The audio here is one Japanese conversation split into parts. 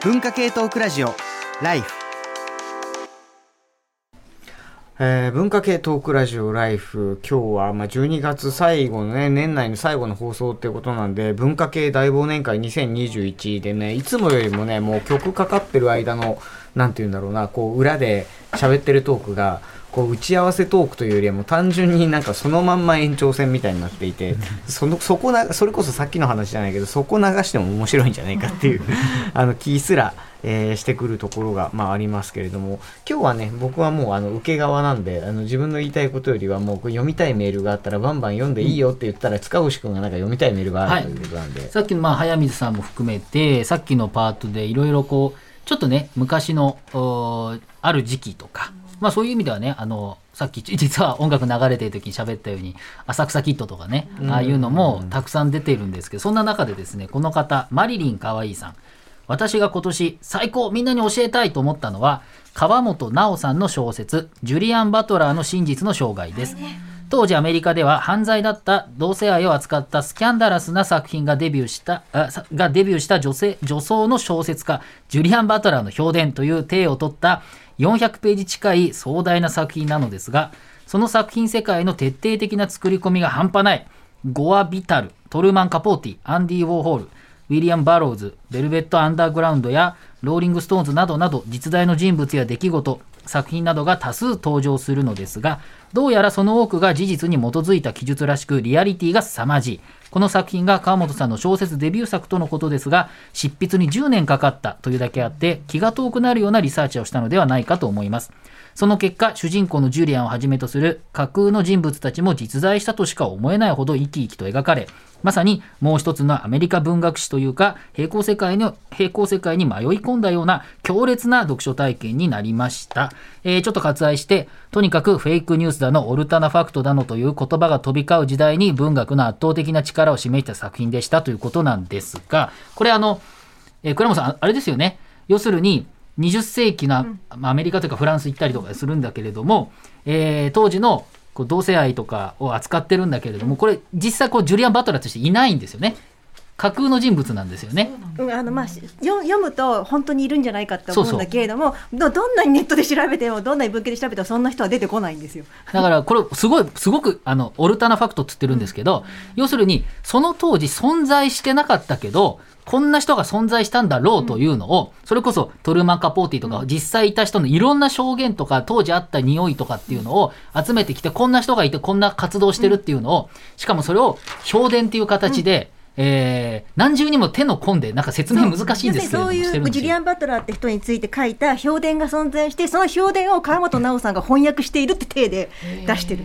文化系トークラジオライフ。えー、文化系トークラジオライフ、今日はまあ12月最後のね、年内の最後の放送ってことなんで、文化系大忘年会2021でね、いつもよりもね、もう曲かかってる間の、なんて言うんだろうな、こう裏で喋ってるトークが、こう打ち合わせトークというよりはもう単純になんかそのまんま延長戦みたいになっていて そのそこなそれこそさっきの話じゃないけどそこ流しても面白いんじゃないかっていう あの気すら、えー、してくるところが、まあ、ありますけれども今日はね僕はもうあの受け側なんであの自分の言いたいことよりはもう読みたいメールがあったらバンバン読んでいいよって言ったら塚越君がなんか読みたいメールがあるということなんで、はい、さっきのまあ早水さんも含めてさっきのパートでいろいろこうちょっとね昔のある時期とか、まあ、そういう意味ではねあのさっき 実は音楽流れてる時に喋ったように浅草キッドとかねああいうのもたくさん出てるんですけどそんな中でですねこの方マリリンかわいいさん。私が今年最高みんなに教えたいと思ったのは川本直さんの小説「ジュリアン・バトラーの真実の生涯」です。当時アメリカでは犯罪だった同性愛を扱ったスキャンダラスな作品がデビューしたがデビューした女性女装の小説家ジュリアン・バトラーの評伝という体を取った400ページ近い壮大な作品なのですが、その作品世界の徹底的な作り込みが半端ない、ゴア・ヴィダル、トルーマン・カポーティ、アンディ・ウォーホール、ウィリアム・バローズ、ベルベット・アンダーグラウンドやローリング・ストーンズなどなど実在の人物や出来事、作品などが多数登場するのですが、どうやらその多くが事実に基づいた記述らしく、リアリティが凄まじい。この作品が川本さんの小説デビュー作とのことですが、執筆に10年かかったというだけあって、気が遠くなるようなリサーチをしたのではないかと思います。その結果、主人公のジュリアンをはじめとする架空の人物たちも実在したとしか思えないほど生き生きと描かれ、まさにもう一つのアメリカ文学史というか、平行世界の、平行世界に迷い込んだような強烈な読書体験になりました。えー、ちょっと割愛して、とにかくフェイクニュースだの、オルタナファクトだのという言葉が飛び交う時代に文学の圧倒的な力を示した作品でしたということなんですが、これあの、えー、倉本さん、あれですよね。要するに、20世紀の、アメリカというかフランス行ったりとかするんだけれども、えー、当時のこう同性愛とかを扱ってるんだけれどもこれ実際こうジュリアン・バトラーとしていないんですよね。架空の人物なんですよね。あのまあ読むと本当にいるんじゃないかって思うんだけれどもどんなにネットで調べてもどんなに文献で調べてもそんな人は出てこないんですよ。だからこれすごいすごくあのオルタナファクトっつってるんですけど、要するにその当時存在してなかったけどこんな人が存在したんだろうというのを、それこそトルーマン・カポーティとか実際いた人のいろんな証言とか当時あった匂いとかっていうのを集めてきてこんな人がいてこんな活動してるっていうのをしかもそれを評伝っていう形で、えー、何重にも手の込んでなんか説明難しいんですけどそう。いうジュリアン・バトラーって人について書いた評伝が存在してその評伝を川本直さんが翻訳しているって体で出してる。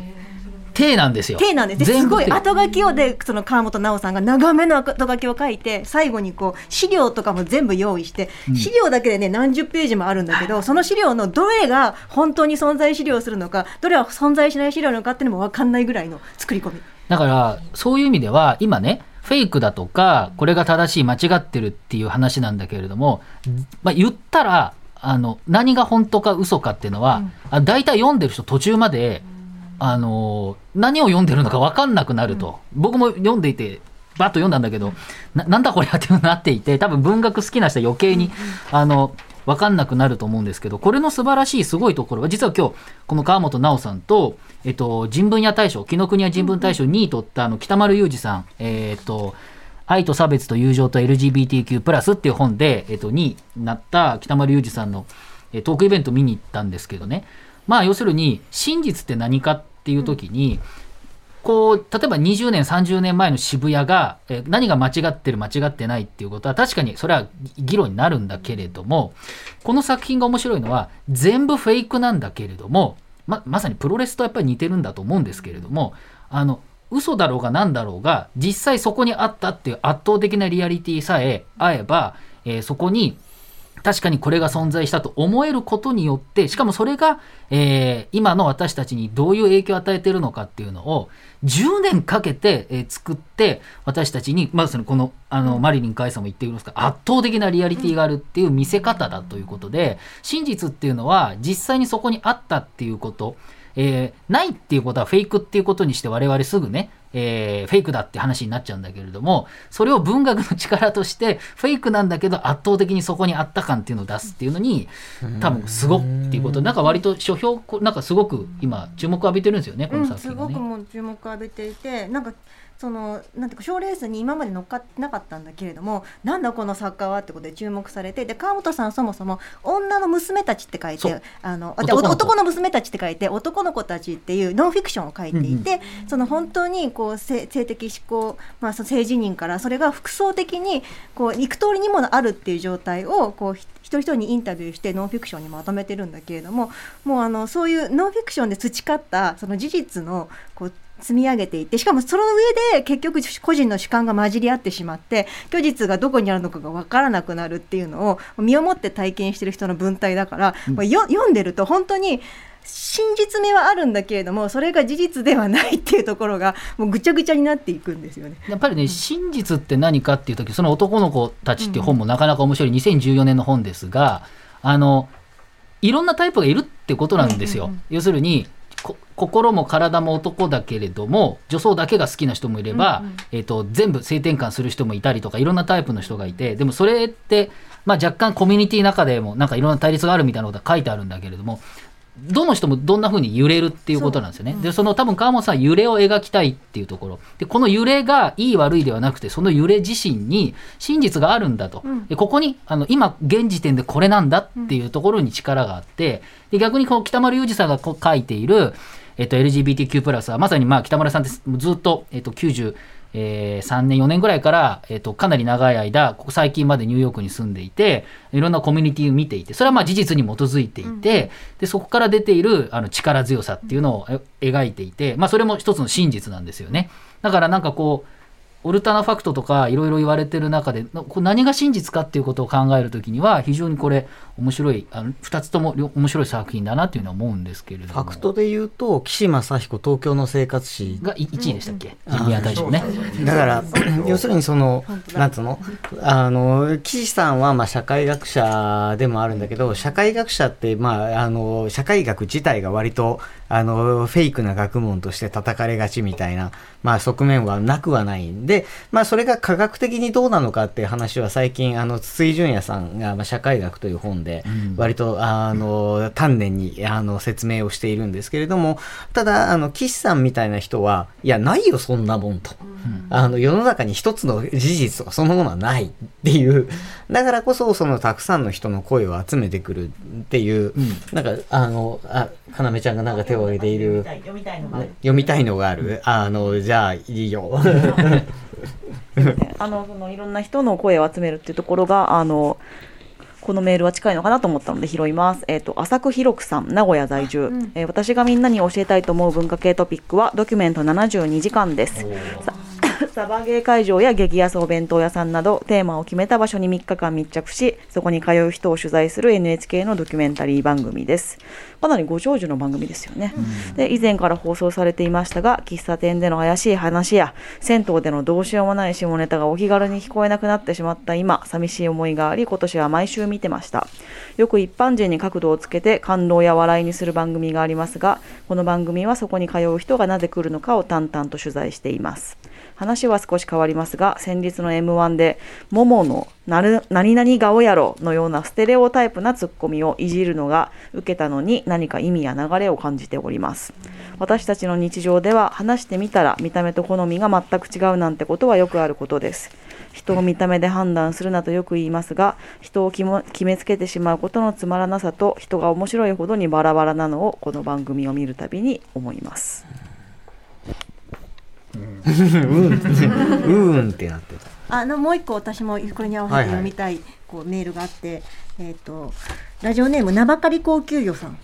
体なんですよ。体なんです。すごい後書きをで、その川本直さんが長めの後書きを書いて、最後にこう、資料とかも全部用意して、資料だけでね、何十ページもあるんだけど、その資料のどれが本当に存在資料するのか、どれは存在しない資料なのかっていうのも分かんないぐらいの作り込み。だから、そういう意味では、今ね、フェイクだとか、これが正しい、間違ってるっていう話なんだけれども、まあ、言ったら、あの、何が本当か嘘かっていうのは、うん、大体読んでる人途中まで、あの、何を読んでるのか分かんなくなると。うん、僕も読んでいて、バッと読んだんだけど、ななんだこれってなっていて、多分文学好きな人は余計に、あの、分かんなくなると思うんですけど、これの素晴らしいすごいところは、実は今日、この川本直さんと、えっと、人文屋大賞、紀ノ国屋人文大賞2位取ったあの北丸裕二さん、えっと、愛と差別と友情と LGBTQ+, プラスっていう本で、えっと、2位になった北丸裕二さんの、えトークイベント見に行ったんですけどね、まあ要するに真実って何かっていう時に、こう例えば20年30年前の渋谷がえ何が間違ってる間違ってないっていうことは確かにそれは議論になるんだけれどもこの作品が面白いのは全部フェイクなんだけれどもままさにプロレスとやっぱり似てるんだと思うんですけれどもあの嘘だろうが何だろうが実際そこにあったっていう圧倒的なリアリティさえ合えば、えー、そこに確かにこれが存在したと思えることによって、しかもそれが、えー、今の私たちにどういう影響を与えているのかっていうのを、10年かけて、えー、作って、私たちに、まあ、その、この、あの、マリリン・カイさんも言っているんですが、圧倒的なリアリティがあるっていう見せ方だということで、真実っていうのは、実際にそこにあったっていうこと、えー、ないっていうことはフェイクっていうことにして我々すぐね、えーフェイクだって話になっちゃうんだけれどもそれを文学の力としてフェイクなんだけど圧倒的にそこにあった感っていうのを出すっていうのに多分すごっていうことなんか割と書評こなんかすごく今注目を浴びてるんですよねこうん、の作すごく品がね。もう注目を浴びていてなんかそのなんていうか賞レースに今まで乗っかってなかったんだけれどもなんだこの作家はってことで注目されてで川本さんそもそも女の娘たちって書いてあの男の娘たちって書いて男の子たちっていうノンフィクションを書いていて、その本当にこう性性的思考、まあ、その性自認からそれが複層的にこう幾通りにもあるっていう状態をこうひ一人一人にインタビューしてノンフィクションにまとめてるんだけれどももうあのそういうノンフィクションで培ったその事実のこう積み上げていってしかもその上で結局個人の主観が混じり合ってしまって虚実がどこにあるのかが分からなくなるっていうのを身をもって体験してる人の文体だから、もうよ読んでると本当に真実味はあるんだけれどもそれが事実ではないっていうところがもうぐちゃぐちゃになっていくんですよね。やっぱりね、真実って何かっていう時その男の子たちっていう本もなかなか面白い2014年の本ですがあのいろんなタイプがいるってことなんですよ。うんうんうん要するにこ心も体も男だけれども女装だけが好きな人もいれば、うんうん。えー、と全部性転換する人もいたりとかいろんなタイプの人がいてでもそれって、まあ、若干コミュニティの中でもなんかいろんな対立があるみたいなことが書いてあるんだけれどもどの人もどんな風に揺れるっていうことなんですよね。そううん。でその多分川本さんは揺れを描きたいっていうところ。でこの揺れがいい悪いではなくてその揺れ自身に真実があるんだと、うん。でここにあの今現時点でこれなんだっていうところに力があってで逆にこう北丸裕二さんがこう書いている、えっと、LGBTQ+, はまさにまあ北丸さんってずっと、えっと、90えー3年4年ぐらいから、えっとかなり長い間ここ最近までニューヨークに住んでいていろんなコミュニティを見ていてそれはまあ事実に基づいていて、でそこから出ているあの力強さっていうのをえ描いていて、まあ、それも一つの真実なんですよね。だからなんかこうオルタナファクトとかいろいろ言われてる中でなこう何が真実かっていうことを考えるときには非常にこれ面白いあの2つとも両面白い作品だなっていうのは思うんですけれども。ファクトで言うと岸正彦東京の生活史が1位でしたっけ、ジュニア大賞ね。だから要するにそのなんつうの？あの岸さんはまあ社会学者でもあるんだけど社会学者ってまああの社会学自体が割とあのフェイクな学問として叩かれがちみたいなまあ側面はなくはないんでまあそれが科学的にどうなのかっていう話は最近あの筒井淳也さんがまあ社会学という本でうん。割とあの丹念にあの説明をしているんですけれどもただあの岸さんみたいな人はいやないよそんなもんと。あの世の中に一つの事実とかそのものはないっていう。だからこそそのたくさんの人の声を集めてくるっていう、なんかあのあかなめちゃんがなんか手を挙げている読みたいのがある。読みたいのがあるあのじゃあいいよ あのそのいろんな人の声を集めるっていうところがあのこのメールは近いのかなと思ったので拾います。えっ、と浅久弘樹さん、名古屋在住、んえー私がみんなに教えたいと思う文化系トピックはドキュメント72時間です。さ サバゲー会場や激安お弁当屋さんなどテーマを決めた場所に3日間密着しそこに通う人を取材する NHK のドキュメンタリー番組です。かなりご長寿の番組ですよね、で以前から放送されていましたが喫茶店での怪しい話や銭湯でのどうしようもない下ネタがお気軽に聞こえなくなってしまった今寂しい思いがあり今年は毎週見てました。よく一般人に角度をつけて感動や笑いにする番組がありますがこの番組はそこに通う人がなぜ来るのかを淡々と取材しています話は少し変わりますが先日の m 1で「モモのなる何々顔やろ」のようなステレオタイプなツッコミをいじるのが受けたのに何か意味や流れを感じております。私たちの日常では話してみたら見た目と好みが全く違うなんてことはよくあることです。人を見た目で判断するなとよく言いますが人を決も決めつけてしまうことのつまらなさと人が面白いほどにバラバラなのをこの番組を見るたびに思います。うーんってなってたあのもう一個私もこれに合わせて読みたいこうメールがあって、えっ、とラジオネーム名ばかり高級魚さん。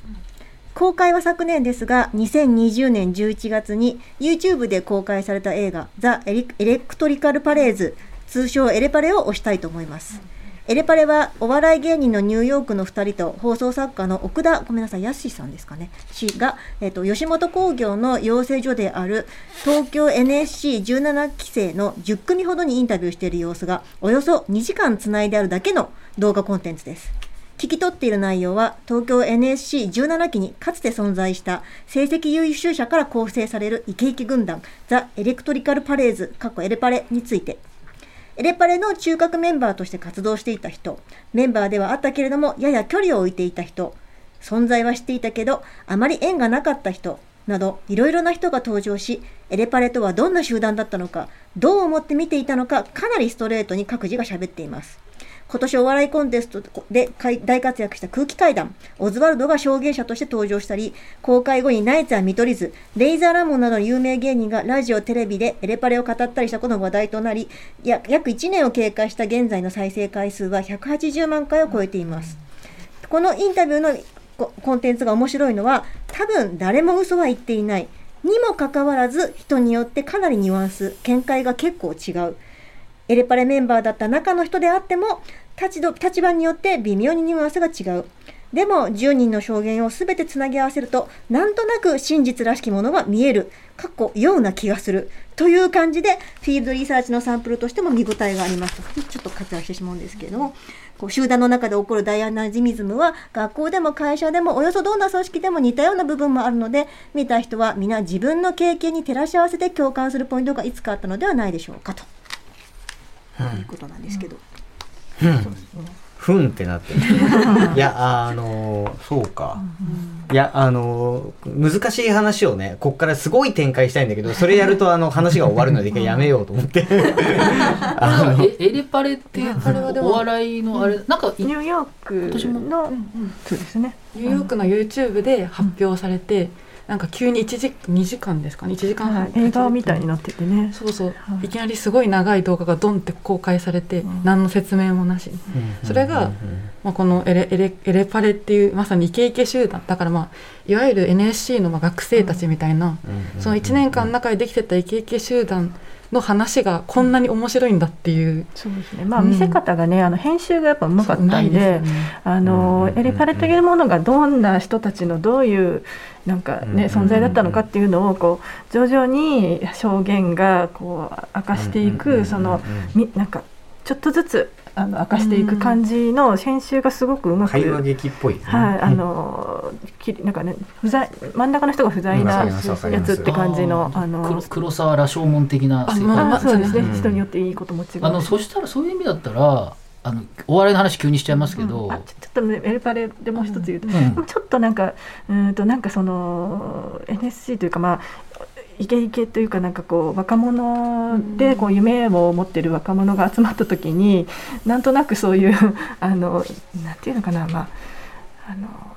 公開は昨年ですが2020年11月に YouTube で公開された映画「ザ・エレクトリカル・パレーズ」通称エレパレを推したいと思います。エレパレはお笑い芸人のニューヨークの2人と放送作家の奥田ごめんなさいやすしさんですかね氏が、えっと吉本興業の養成所である東京 NSC17 期生の10組ほどにインタビューしている様子がおよそ2時間つないであるだけの動画コンテンツです。聞き取っている内容は東京 NSC17 期にかつて存在した成績優秀者から構成されるイケイケ軍団ザ・エレクトリカル・パレーズエレパレについてエレパレの中核メンバーとして活動していた人メンバーではあったけれどもやや距離を置いていた人存在はしていたけどあまり縁がなかった人などいろいろな人が登場しエレパレとはどんな集団だったのかどう思って見ていたのかかなりストレートに各自が喋っています。今年お笑いコンテストで大活躍した空気階段、オズワルドが証言者として登場したり、公開後にナイツは見取り図、レイザーラモンなどの有名芸人がラジオ、テレビでエレパレを語ったりしたことが話題となり、約1年を経過した現在の再生回数は180万回を超えています。このインタビューのコンテンツが面白いのは、多分誰も嘘は言っていない。にもかかわらず、人によってかなりニュアンス、見解が結構違う。エレパレメンバーだった中の人であっても立立場によって微妙にニュアンスが違う。でも10人の証言を全てつなぎ合わせるとなんとなく真実らしきものが見えるかっこような気がするという感じでフィールドリサーチのサンプルとしても見応えがありますとちょっと割愛してしまうんですけれどもこう集団の中で起こるダイアナジミズムは学校でも会社でもおよそどんな組織でも似たような部分もあるので見た人は皆自分の経験に照らし合わせて共感するポイントがいつかあったのではないでしょうかと。い。うことなん。ですけど。ふんってなってる。いやあのそうか、いやあの難しい話をねこっからすごい展開したいんだけどそれやるとあの話が終わるので一回やめようと思って。あのエエレパレってお笑いのあれなんかニューヨークのそうですね。ニューヨークの YouTube で発表されて、なんか急に1時2時間ですかね。1時間半、はい、映画みたいになっててね。そうそう、はい、いきなりすごい長い動画がドンって公開されて、うん、何の説明もなし、うん、それが、うん、まあ、このエレエレエレパレっていうまさにイケイケ集団。だからまあいわゆる NSC のまあ学生たちみたいな、その1年間の中でできてたイケイケ集団の話がこんなに面白いんだっていう、そうですね。まあ見せ方がね、あの編集がやっぱうまかったんで、ね、あのエレパレというものがどんな人たちのどういうなんかね、存在だったのかっていうのをこう徐々に証言がこう明かしていく、そのみなんかちょっとずつあの明かしていく感じの編集がすごくうまく、会話劇っぽい、ね、はいあのきなんかね不在真ん中の人が不在なやつって感じのあの黒沢羅生門的なあ、まあ、そうですね、人によっていいことも違う。あのそしたらそういう意味だったらあのお笑いの話急にしちゃいますけど、うん、ちょっとねエルパレでもう一つ言うと、うん、ちょっとなんかうんとなんかその NSC というかまあイケイケというかなんかこう若者でこう夢を持ってる若者が集まった時になんとなくそういう あのなんていうのかなまああの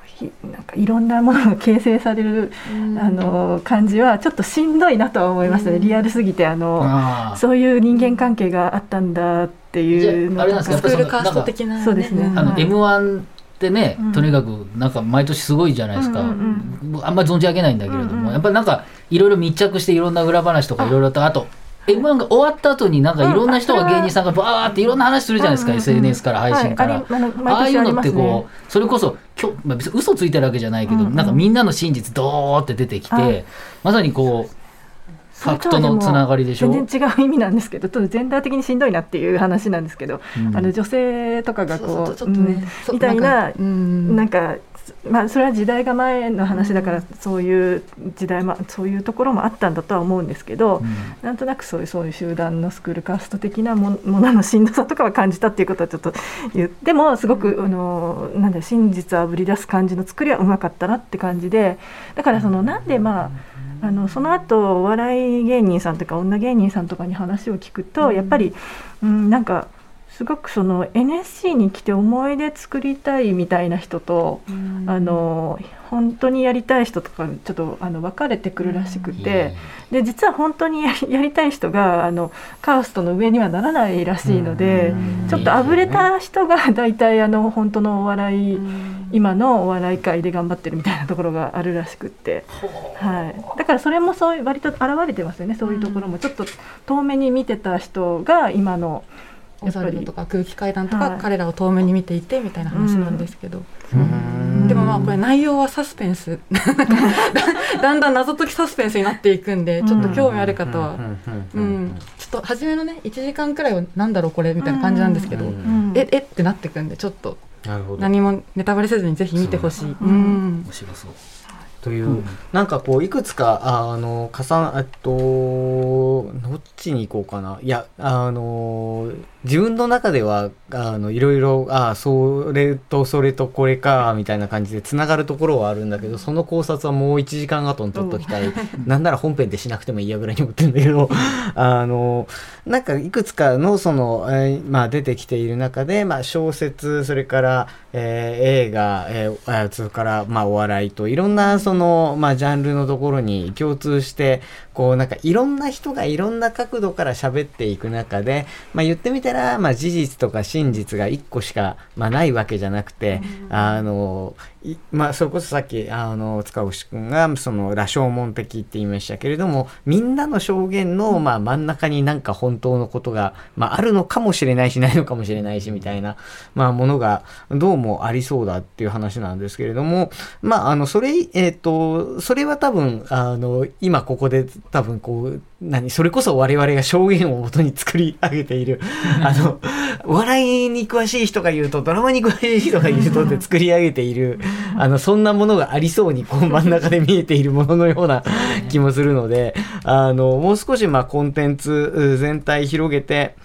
なんかいろんなものが形成される、あの感じはちょっとしんどいなとは思いましたね、リアルすぎてあのそういう人間関係があったんだっていうのがスクールカースト的な、そうですね、あの M1 ってね、とにかくなんか毎年すごいじゃないですか、あんまり存じ上げないんだけれども、やっぱりなんかいろいろ密着していろんな裏話とかいろいろとあと m 1が終わった後になんかいろんな人が芸人さんがバーっていろんな話するじゃないですか、SNS から配信から、ああいうのってこうそれこそきょ、まあ、別に嘘ついてるわけじゃないけど、なんかみんなの真実ドーって出てきて、まさにこうファクトのつながりでしょ。全然違う意味なんですけどちょっと全体的にしんどいなっていう話なんですけど、うん、あの女性とかがこう、ねうん、みたいななんかまあ、それは時代が前の話だからそういう時代、まあ、そういうところもあったんだとは思うんですけど、うん、なんとなくそういうそういう集団のスクールカースト的なもののしんどさとかは感じたっていうことはちょっと言ってもすごく、うん、あのなんだ真実をあぶり出す感じの作りはうまかったなって感じで。だからそのなんでまああのその後お笑い芸人さんとか女芸人さんとかに話を聞くと、やっぱり、うん、なんか。すごくその NSC に来て思い出作りたいみたいな人と、あの本当にやりたい人とかちょっとあの分かれてくるらしくて、で実は本当にやりたい人があのカーストの上にはならないらしいので、ちょっとあぶれた人が大体あの本当のお笑い、今のお笑い界で頑張ってるみたいなところがあるらしくって、はい、だからそれもそういう割と現れてますよね。そういうところも、ちょっと遠目に見てた人が今の。オザルドとか空気階段とか彼らを遠目に見ていてみたいな話なんですけど、でもまあこれ内容はサスペンス。だんだん謎解きサスペンスになっていくんでちょっと興味ある方は、うん、ち初めのね1時間くらいは何だろうこれみたいな感じなんですけど、うん。うん、ええってなってくんでちょっと。なるほど。何もネタバレせずにぜひ見てほしい。うん。面白そう。という、なんかこういくつかああの重なえっとちに行こうかな。いやあの自分の中ではあのいろいろあそれとそれとこれかみたいな感じでつながるところはあるんだけどその考察はもう1時間後に取っときたい、なんなら本編でしなくてもいいやぐらいに思ってるんだけど あのなんかいくつかのその、えーまあ、出てきている中で、まあ、小説それから、えー映画、えーあそれから、まあ、お笑いといろんなその、まあ、ジャンルのところに共通してこうなんかいろんな人がいろんな角度から喋っていく中で、まあ、言ってみたら、まあ、事実とか真実が1個しか、まあ、ないわけじゃなくて、あのいまあ、それこそさっきあの塚越君がその羅生門的って言いましたけれどもみんなの証言の、まあ、真ん中になんか本当のことが、まあ、あるのかもしれないしないのかもしれないしみたいな、まあ、ものがどうもありそうだっていう話なんですけれども、まあ、あのそれ、えっとそれは多分あの今ここで多分こう何それこそ我々が証言をもとに作り上げている あのお笑いに詳しい人が言うとドラマに詳しい人が言うとって作り上げているあのそんなものがありそうにこう真ん中で見えているもののような気もするのであのもう少しまあコンテンツう全体広げて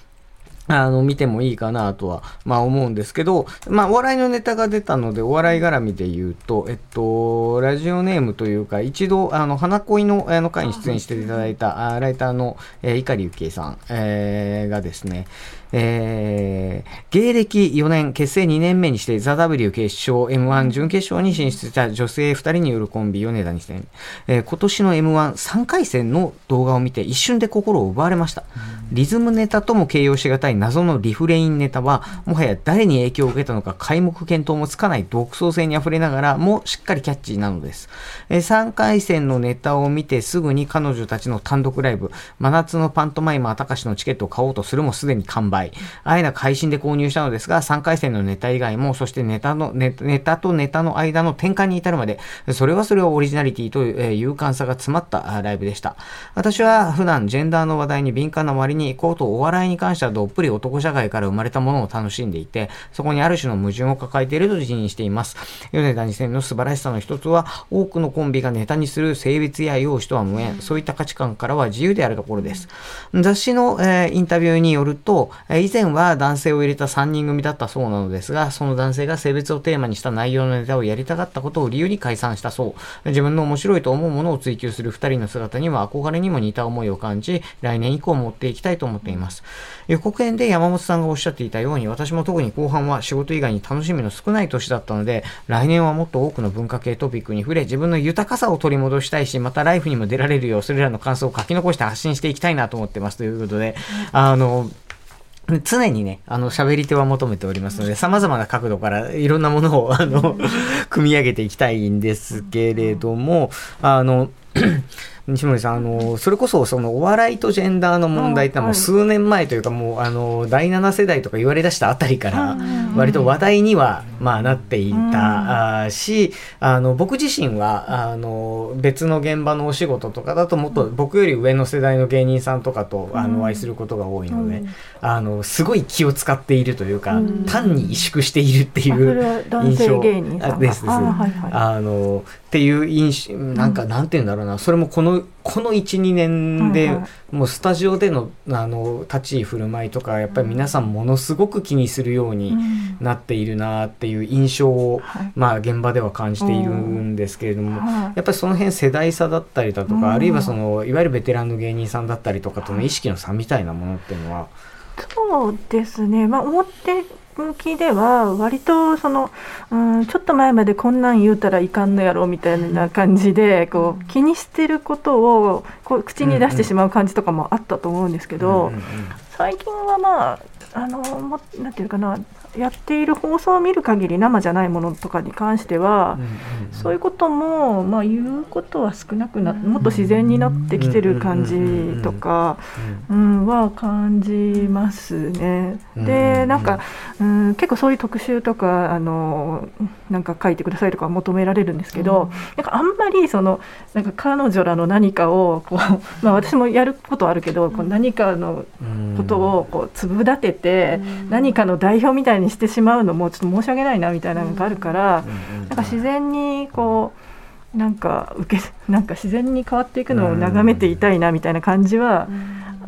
あの、見てもいいかなとは、まあ思うんですけど、まあお笑いのネタが出たので、お笑い絡みで言うと、えっと、ラジオネームというか、一度、あの、花恋の、あの、回に出演していただいた、あライターの、えー、碇幸恵さん、えーがですね、えー芸歴4年、結成2年目にして、ザ・ W 決勝、M1 準決勝に進出した女性2人によるコンビ、米田に出演。えー今年の M13 回戦の動画を見て、一瞬で心を奪われました。リズムネタとも形容しがたい謎のリフレインネタは、もはや誰に影響を受けたのか皆目見当もつかない独創性にあふれながらもしっかりキャッチーなのです。えー3回戦のネタを見てすぐに彼女たちの単独ライブ、真夏のパントマイマーたかしのチケットを買おうとするもすでに完売。あえなく配信で購入したのですが、3回戦のネタ以外も、そしてネタの、ネネタとネタの間の転換に至るまで、それはそれはオリジナリティと、え勇敢さが詰まったライブでした。私は普段ジェンダーの話題に敏感な割に、こうとお笑いに関してはどっぷり男社会から生まれたものを楽しんでいて、そこにある種の矛盾を抱えていると自認しています。米田2000の素晴らしさの一つは、多くのコンビがネタにする性別や容姿とは無縁、そういった価値観からは自由であるところです。雑誌の、えーインタビューによると、以前は男性を入れた3人組だったそうなのですが、その男性が性別をテーマにした内容のネタをやりたかったことを理由に解散したそう。自分の面白いと思うものを追求する2人の姿には憧れにも似た思いを感じ、来年以降持っていきたいと思っています。予告編で山本さんがおっしゃっていたように、私も特に後半は仕事以外に楽しみの少ない年だったので、来年はもっと多くの文化系トピックに触れ、自分の豊かさを取り戻したいし、またライフにも出られるよう、それらの感想を書き残して発信していきたいなと思ってますということで、あの、常にね、あの、喋り手は求めておりますので、様々な角度からいろんなものを、あの、組み上げていきたいんですけれども、あの、西森さん、あの、それこそ、その、お笑いとジェンダーの問題ってもう数年前というか、もう、あの、第7世代とか言われ出したあたりから、割と話題には、まあ、なっていた、し、あの、僕自身は、あの、別の現場のお仕事とかだと、もっと僕より上の世代の芸人さんとかと、あの、お会いすることが多いので、あの、すごい気を使っているというか、単に萎縮しているっていう男性印象です。です。あのっていう印象なんかなんて言うんだろうな、それもこのこの12年で、もうスタジオでのあの立ち居振る舞いとかやっぱり皆さんものすごく気にするようになっているなっていう印象を、はい。まあ現場では感じているんですけれども、はい。やっぱりその辺世代差だったりだとか、うん。あるいはそのいわゆるベテランの芸人さんだったりとかとの意識の差みたいなものっていうのは、そうですね、まあ、表向きでは割とその、うん、ちょっと前までこんなん言うたらいかんのやろみたいな感じでこう気にしてることをこう口に出してしまう感じとかもあったと思うんですけど、最近はまああのもなんていうかなやっている放送を見る限り生じゃないものとかに関しては、そういうことも、まあ、言うことは少なくなもっと自然になってきてる感じとか、うん、は感じますね。うん。でなんか、うん、結構そういう特集とかあのなんか書いてくださいとか求められるんですけど、なんかあんまりそのなんか彼女らの何かをこう、まあ、私もやることあるけどこう何かのことをこう粒立てて、何かの代表みたいいにしてしまうのもちょっと申し訳ないなみたいなのがあるから、なんか自然にこうなんか受けなんか自然に変わっていくのを眺めていたいなみたいな感じは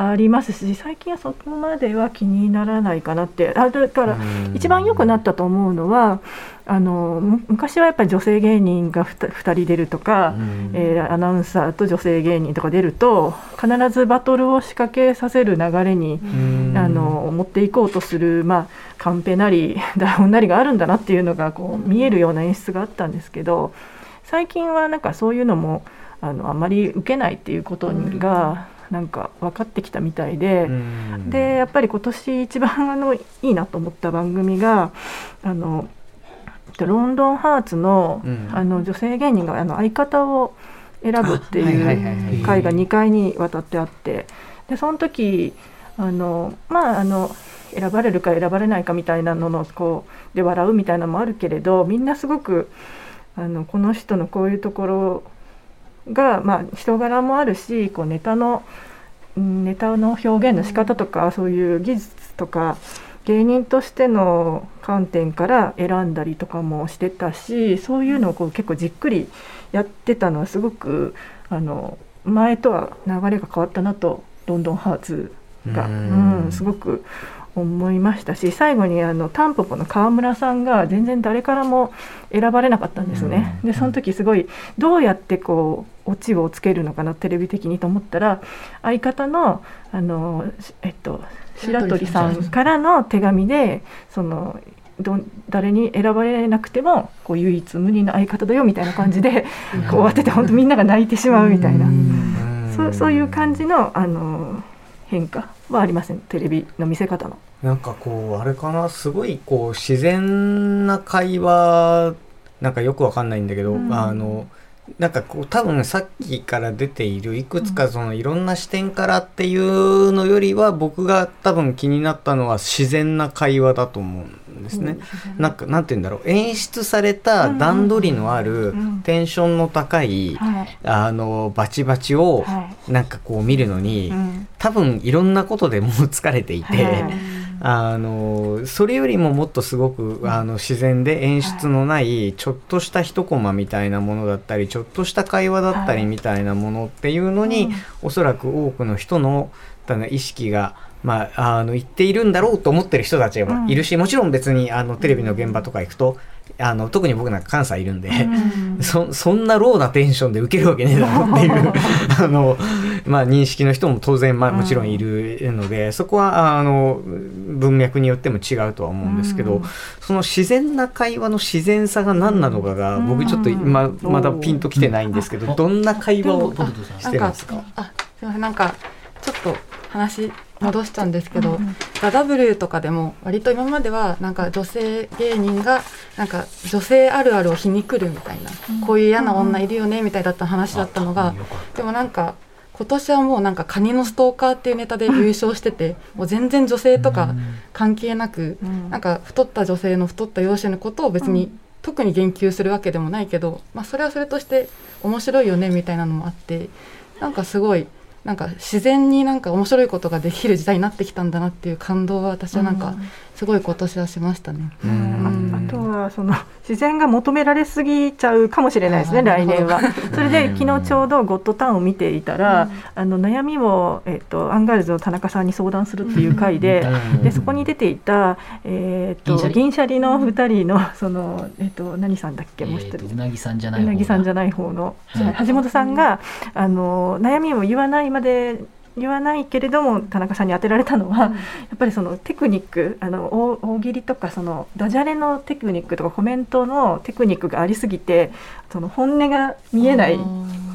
ありますし最近はそこまでは気にならないかなって。あだから一番良くなったと思うのはあのむ昔はやっぱり女性芸人が 2, 人出るとか、えーアナウンサーと女性芸人とか出ると必ずバトルを仕掛けさせる流れに、あの持っていこうとする、まあ、カンペなり 台本なりがあるんだなっていうのがこう見えるような演出があったんですけど最近はなんかそういうのもあのあまり受けないっていうことが、なんか分かってきたみたいで。でやっぱり今年一番あのいいなと思った番組があのロンドンハーツの,、うんあの女性芸人があの相方を選ぶっていう会が2回にわたってあってでその時あのまああの選ばれるか選ばれないかみたいなののこうで笑うみたいなのもあるけれどみんなすごくあのこの人のこういうところが、まあ、人柄もあるしこうネタのうんネタの表現の仕方とか、そういう技術とか芸人としての観点から選んだりとかもしてたしそういうのをこう結構じっくりやってたのはすごくあの前とは流れが変わったなとロンドンハーツが、ううんんすごく思いましたし最後にあのタンポポの川村さんが全然誰からも選ばれなかったんですね。でその時すごいどうやってこうオチをつけるのかなテレビ的にと思ったら相方のあのしえっと白鳥さんからの手紙でそのどん誰に選ばれなくてもこう唯一無二の相方だよみたいな感じでこう終わってて本当みんなが泣いてしまうみたいな。そうそういう感じのあの変化はありません？テレビの見せ方の。なんかこうあれかなすごいこう自然な会話なんかよくわかんないんだけど、うん。あのなんかこう多分さっきから出ているいくつかそのいろんな視点からっていうのよりは僕が多分気になったのは自然な会話だと思うんですね。なんかなんて言うんだろう。演出された段取りのあるうんテンションの高いはい。あのバチバチをはなんかこう見るのにうん。多分いろんなことでもう疲れていて。はいあのそれよりももっとすごくあの自然で演出のないちょっとした一コマみたいなものだったりちょっとした会話だったりはい。みたいなものっていうのに、うん。おそらく多くの人の意識が、まあ、あの言っているんだろうと思ってる人たちがいるし、もちろん別にあのテレビの現場とか行くとあの特に僕なんか関西いるんで、そそんなローなテンションで受けるわけねえだろっていう あの、まあ、認識の人も当然、まあ、もちろんいるので、そこはあの文脈によっても違うとは思うんですけど、その自然な会話の自然さが何なのかが、僕ちょっと今まだピンときてないんですけど、どんな会話をしてるんですか？あすいませんなんかちょっと話戻しちゃうんですけど「ザ・ w とかでも割と今まではなんか女性芸人がなんか女性あるあるを皮肉るみたいな、こういう嫌な女いるよねみたいだった話だったのが、でもなんか今年はもうなんかカニのストーカーっていうネタで優勝しててもう全然女性とか関係なく、なんか太った女性の太った容姿のことを別に特に言及するわけでもないけど、まあ、それはそれとして面白いよねみたいなのもあってなんかすごいなんか自然になんか面白いことができる時代になってきたんだなっていう感動は私はなんかすごい今年はしましたね。ああとはその 自然が求められすぎちゃうかもしれないですね、来年は。それで昨日ちょうど「ゴッドタン」を見ていたら、あの悩みを、えっとアンガールズの田中さんに相談するっていう回で,、でそこに出ていた、えっと銀シャリ。の2人のその、えっと何さんだっけもう一人。えーとうなぎさんじゃないうなぎさんじゃないない方の、はい。橋本さんがあの悩みを言わないまで言わないけれども田中さんに当てられたのは、やっぱりそのテクニックあの大大喜利とかそのダジャレのテクニックとかコメントのテクニックがありすぎてその本音が見えない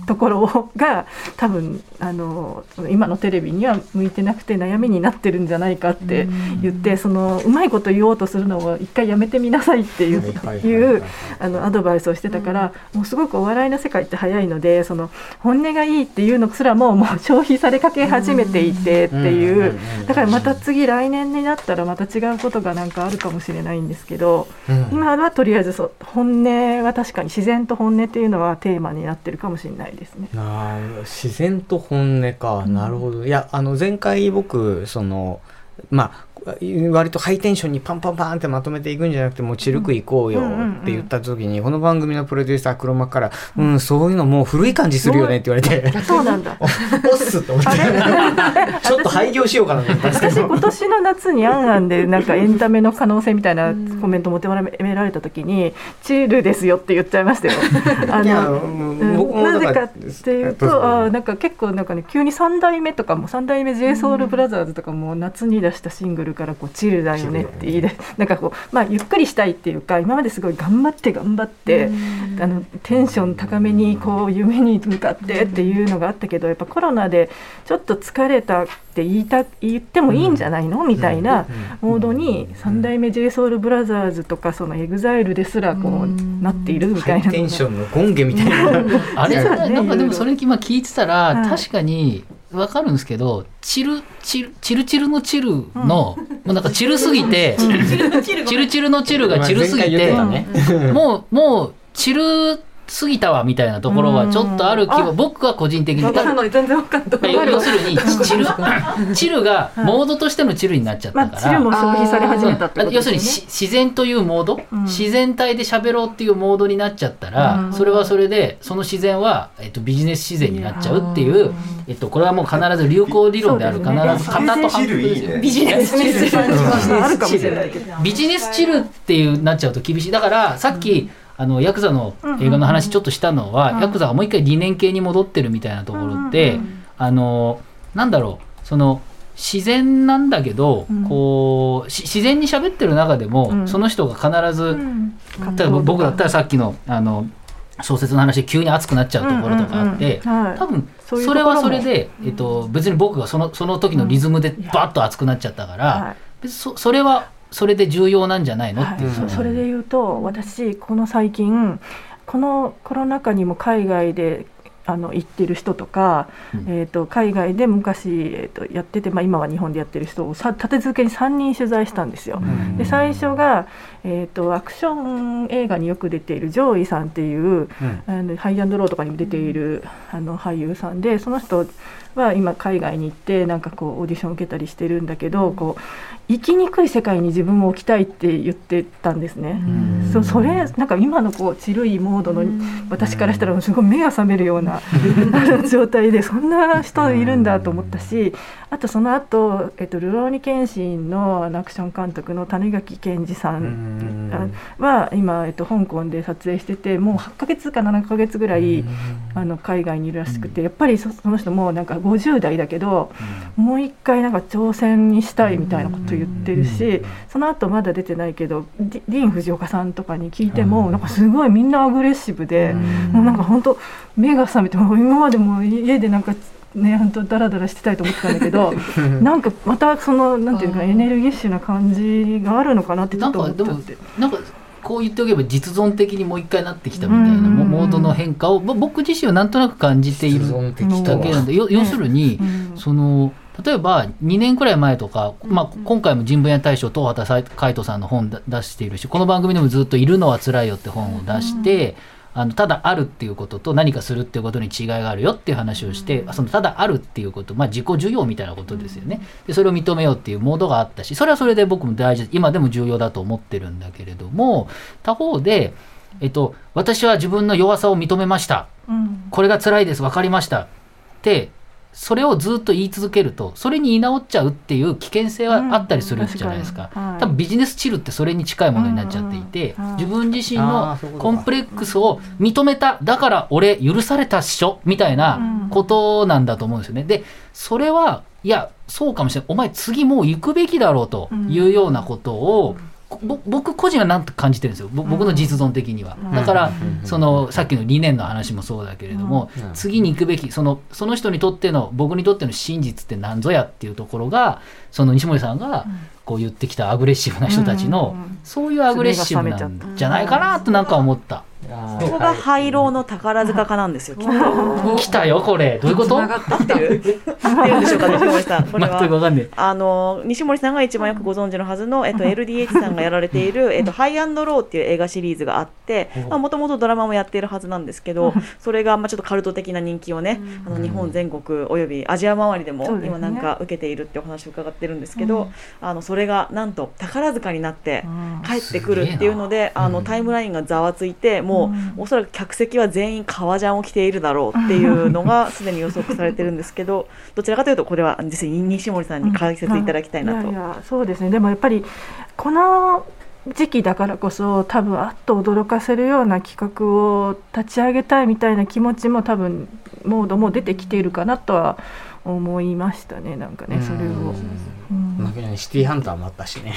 ところが多分あの今のテレビには向いてなくて悩みになってるんじゃないかって言ってそのうまいこと言おうとするのを一回やめてみなさいっていうはいうあのアドバイスをしてたから、もうすごくお笑いの世界って早いのでその本音がいいっていうのすらももう消費されかけ始めていてっていうだからまた次来年になったらまた違うことがなん。かあるかもしれないん。ですけど、うん。今はとりあえずそう本音は確かに自然と本音っていうのはテーマになってるかもしれないですね。あ自然と本音か、なるほどいやあの前回僕そのまあ割とハイテンションにパンパンパンってまとめていくんじゃなくてもうチルくいこうよって言った時にこの番組のプロデューサー黒幕から「うんそういうのもう古い感じするよね」って言われてそうなんだ。おっすって思って。ちょっと廃業しようかなと思ったんですけ私ど今年の夏に「あんあん」でなんかエンタメの可能性みたいなコメント求められた時に「チルですよ」って言っちゃいましたよ。あのなぜからっていうとあーなんか結構なんかね急に3代目とかも3代目 j ソ o ルブラザーズとかも夏に出したシングルからこうチルだよねって言い出 なんかこうまあゆっくりしたいっていうか今まですごい頑張って頑張ってあのテンション高めにこう夢に向かってっていうのがあったけどやっぱコロナでちょっと疲れたって言いた言ってもいいんじゃないの？みたいなモードに3代目 j ソ o ルブラザーズとかその EXILE ですらこうなっているみたいなテンションのゴンゲみたいな。あれ？ね。なんかでもそれ今聞いてたら、はい。確かに分かるんですけどチルチルチルチルのチルの、もうなんかチルすぎて、チルチルのチルがチルすぎて、もうもうチルすぎたわみたいなところはちょっとある気は僕は個人的に。わかるのに全然わかんない。要要するにチル チルがモードとしてのチルになっちゃっまあ、たから、チルも消費され始めたってこと要でするにし自然というモード、うん。自然体で喋ろうっていうモードになっちゃったら、うん。それはそれでその自然は、えっと、ビジネス自然になっちゃうっていう、えっと、これはもう必ず流行理論である、必ず型と反復ビジネスチル。ビジネスあるかもしれないけど。ビジネスチルっていうなっちゃうと厳しい。だからさっき、あのヤクザの映画の話ちょっとしたのは、うん。ヤクザがもう一回理念系に戻ってるみたいなところって、あのなんだろうその自然なんだけど、うん。こうし自然に喋ってる中でも、うん。その人が必ず、うん。例えば僕だったらさっきのあの小説の話で急に熱くなっちゃうところとかあって、多分それはそれで、えっと、別に僕がそのその時のリズムでバッと熱くなっちゃったから、はい。そそれはそれで重要なんじゃないの？っていう、はいそそれで言うと私この最近このコロナ禍にも海外であの行ってる人とか、うん。えー、と海外で昔、えー、とやってて、まあ、今は日本でやってる人をさ立て続けに3人取材したんですよ。で最初が、えー、とアクション映画によく出ているジョーイさんっていう、あのハイアンドローとかにも出ているあの俳優さんでその人は今海外に行ってなんかこうオーディション受けたりしてるんだけど、こう生きにくい世界に自分を置きたいって言ってたんですね。そそれなんか今のこうチルいモードの私からしたらすごい目が覚めるようなあの状態でそんな人いるんだと思ったしあとその後、えっとルローニケンシンのアクション監督の種垣健二さんは今、えっと、香港で撮影しててもう8ヶ月か7ヶ月ぐらいあの海外にいるらしくてやっぱりそその人もなんか50代だけどもう一回なんか挑戦にしたいみたいなこと言ってるしその後まだ出てないけどディーン・フジオカさんとかに聞いてもなんかすごいみんなアグレッシブでもうなんか本当目が覚めて今までも家でなんかね本当ダラダラしてたいと思ってたんだけど なんかまたそのなんていうかエネルギッシュな感じがあるのかなってちょっと思っちゃって。なんかこう言っておけば実存的にもう一回なってきたみたいなうん。モモードの変化をぼ僕自身はなんとなく感じている実存的とは。だけなんでよ要するに、うん。その例えば2年くらい前とか、まあ、今回も人文屋大賞東畑海人さんの本だ出しているしこの番組でもずっと「いるのはつらいよ」って本を出して、あのただあるっていうことと何かするっていうことに違いがあるよっていう話をして、そのただあるっていうこと、まあ、自己需要みたいなことですよね。でそれを認めようっていうモードがあったしそれはそれで僕も大事今でも重要だと思ってるんだけれども他方で、えっと、私は自分の弱さを認めました。うん。これが辛いです分かりました。ってそれをずっと言い続けるとそれに居直っちゃうっていう危険性はあったりするじゃないですか,、うん確かに。はい。多分ビジネスチルってそれに近いものになっちゃっていて、うんうんうん。自分自身あのコンプレックスを認めただから俺許されたっしょみたいなことなんだと思うんですよね。でそれはいやそうかもしれない。お前次もう行くべきだろうというようなことを、ぼ僕個人はなんと感じてるんですよ。ぼ僕の実存的には。だから、そのさっきの理念の話もそうだけれども、うん。次に行くべきそのその人にとっての僕にとっての真実って何ぞやっていうところがその西森さんがこう言ってきたアグレッシブな人たちの、うん。そういうアグレッシブなんじゃないかなとなんか思った。ここが廃炉の宝塚化なんですよ 来たよこれ。どういうこと？って合ってる合ってるんでしょうか 西森さん。これは。あの西森さんが一番よくご存知のはずの、えっと、LDH さんがやられている「えっと、ハイアンドロー」っていう映画シリーズがあってもともとドラマもやっているはずなんですけどそれがまあちょっとカルト的な人気をねあの日本全国およびアジア周りでも今なんか受けているってお話を伺ってるんですけど、あのそれがなんと宝塚になって帰ってくるっていうのであのタイムラインがざわついてもうおそらく客席は全員革ジャンを着ているだろうっていうのがすでに予測されてるんですけど どちらかというとこれは実に西森さんに解説いただきたいなと。ややそうですね。でもやっぱりこの時期だからこそ多分あっと驚かせるような企画を立ち上げたいみたいな気持ちも多分モードも出てきているかなとは思いましたね。なんかねそれを。シティハンターもあったしね。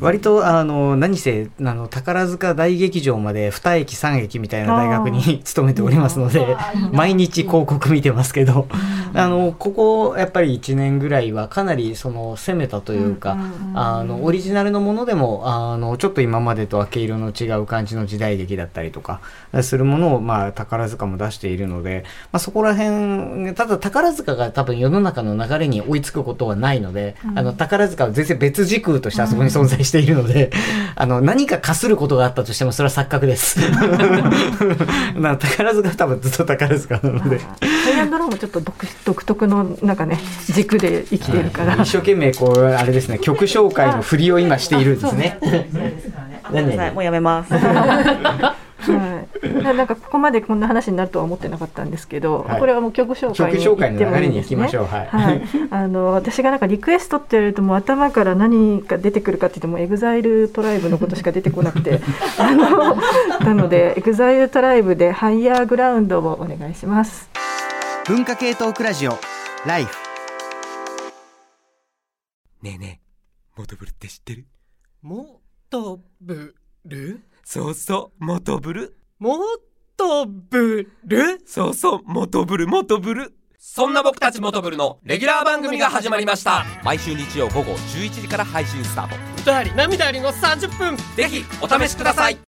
割とあの何せあの宝塚大劇場まで2駅3駅みたいな大学に勤めておりますので毎日広告見てますけどあのここやっぱり1年ぐらいはかなりその攻めたというかあのオリジナルのものでもあのちょっと今までとは毛色の違う感じの時代劇だったりとかするものを、まあ、宝塚も出しているので、まあ、そこら辺ただ宝塚が多分世の中の流れに追いつくことはないので、あの宝塚は全然別時空としてあそこに存在しているので、あの何かかすることがあったとしてもそれは錯覚です。な宝塚は多分ずっと宝塚なので。ハイアンドローもちょっと独独特のなんかね軸で生きてるから、一生懸命こうあれですね曲紹介の振りを今しているんですね。ごめんなさい。もうやめます。はい、な なんかここまでこんな話になるとは思ってなかったんですけど、はい。これはもう曲紹介に曲紹介の行っても流れにいいですね。行きましょう。はい。はい、あの私がなんかリクエストって言われるともう頭から何が出てくるかって言っても EXILE TRIBE のことしか出てこなくて あのなので EXILE TRIBE で HIGHER GROUND をお願いします。文化系トークラジオ Life。ねえねえモトブルって知ってる？もとぶるそうそうモトブルもとぶるそうそうモトブルモトブルそんな僕たちモトブルのレギュラー番組が始まりました。毎週日曜午後11時から配信スタート。歌あり涙ありの30分。ぜひお試しください